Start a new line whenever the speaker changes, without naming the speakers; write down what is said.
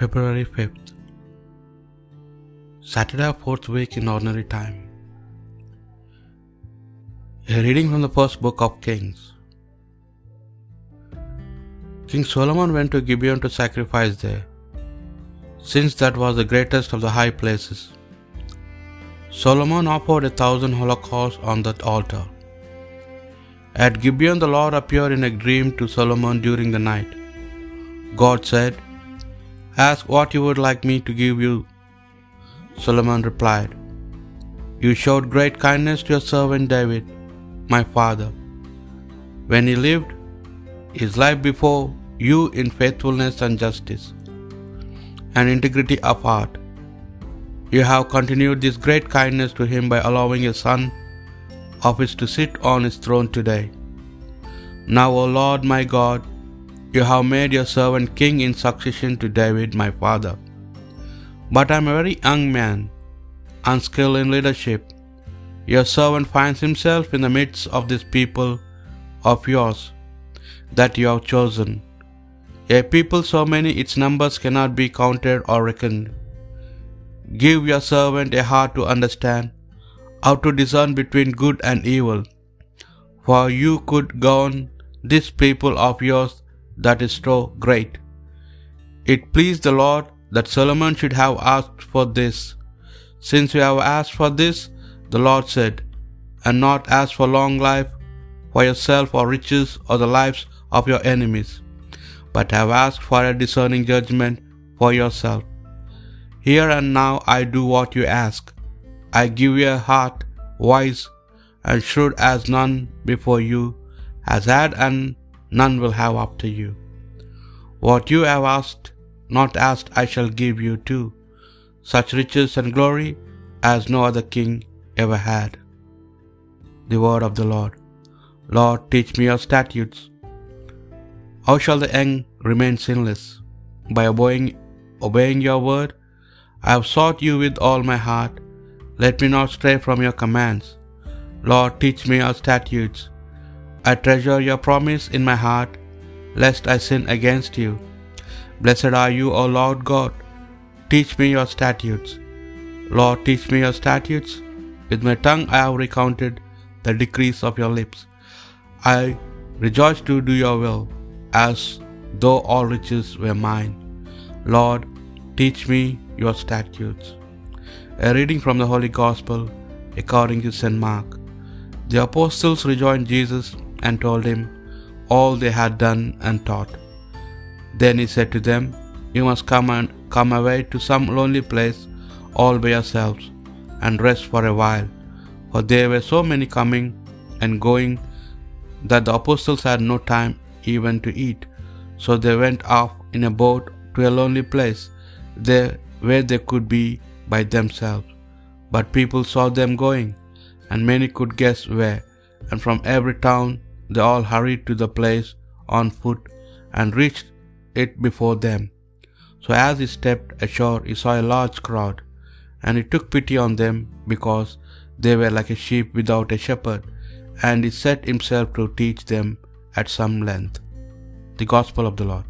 February 5th, Saturday, fourth week in ordinary time. A reading from the first book of Kings. King Solomon went to Gibeon to sacrifice there, since that was the greatest of the high places. Solomon offered a thousand holocausts on that altar. At Gibeon, the Lord appeared in a dream to Solomon during the night. God said, Ask what you would like me to give you. Solomon replied, You showed great kindness to your servant David, my father, when he lived his life before you in faithfulness and justice and integrity of heart. You have continued this great kindness to him by allowing a son of his to sit on his throne today. Now, O Lord my God, you have made your servant king in succession to David my father. But I am a very young man, unskilled in leadership. Your servant finds himself in the midst of this people of yours that you have chosen. A people so many its numbers cannot be counted or reckoned. Give your servant a heart to understand how to discern between good and evil. For you could govern this people of yours that is so great. It pleased the Lord that Solomon should have asked for this. Since you have asked for this, the Lord said, and not asked for long life for yourself or riches or the lives of your enemies, but have asked for a discerning judgment for yourself. Here and now I do what you ask. I give you a heart wise and shrewd as none before you has had and none will have after you. What you have asked, not asked, I shall give you too, such riches and glory as no other king ever had. The word of the Lord. Lord, teach me your statutes. How shall the young remain sinless? By obeying, obeying your word. I have sought you with all my heart. Let me not stray from your commands. Lord, teach me your statutes. I treasure your promise in my heart, lest I sin against you. Blessed are you, O Lord God. Teach me your statutes. Lord, teach me your statutes. With my tongue I have recounted the decrees of your lips. I rejoice to do your will, as though all riches were mine. Lord, teach me your statutes. A reading from the Holy Gospel according to St. Mark. The apostles rejoined Jesus and told him all they had done and taught. Then he said to them, You must come and come away to some lonely place all by yourselves and rest for a while. For there were so many coming and going that the apostles had no time even to eat. So they went off in a boat to a lonely place there where they could be by themselves. But people saw them going, and many could guess where, and from every town they all hurried to the place on foot and reached it before them. So as he stepped ashore, he saw a large crowd, and he took pity on them because they were like a sheep without a shepherd, and he set himself to teach them at some length. The Gospel of the Lord.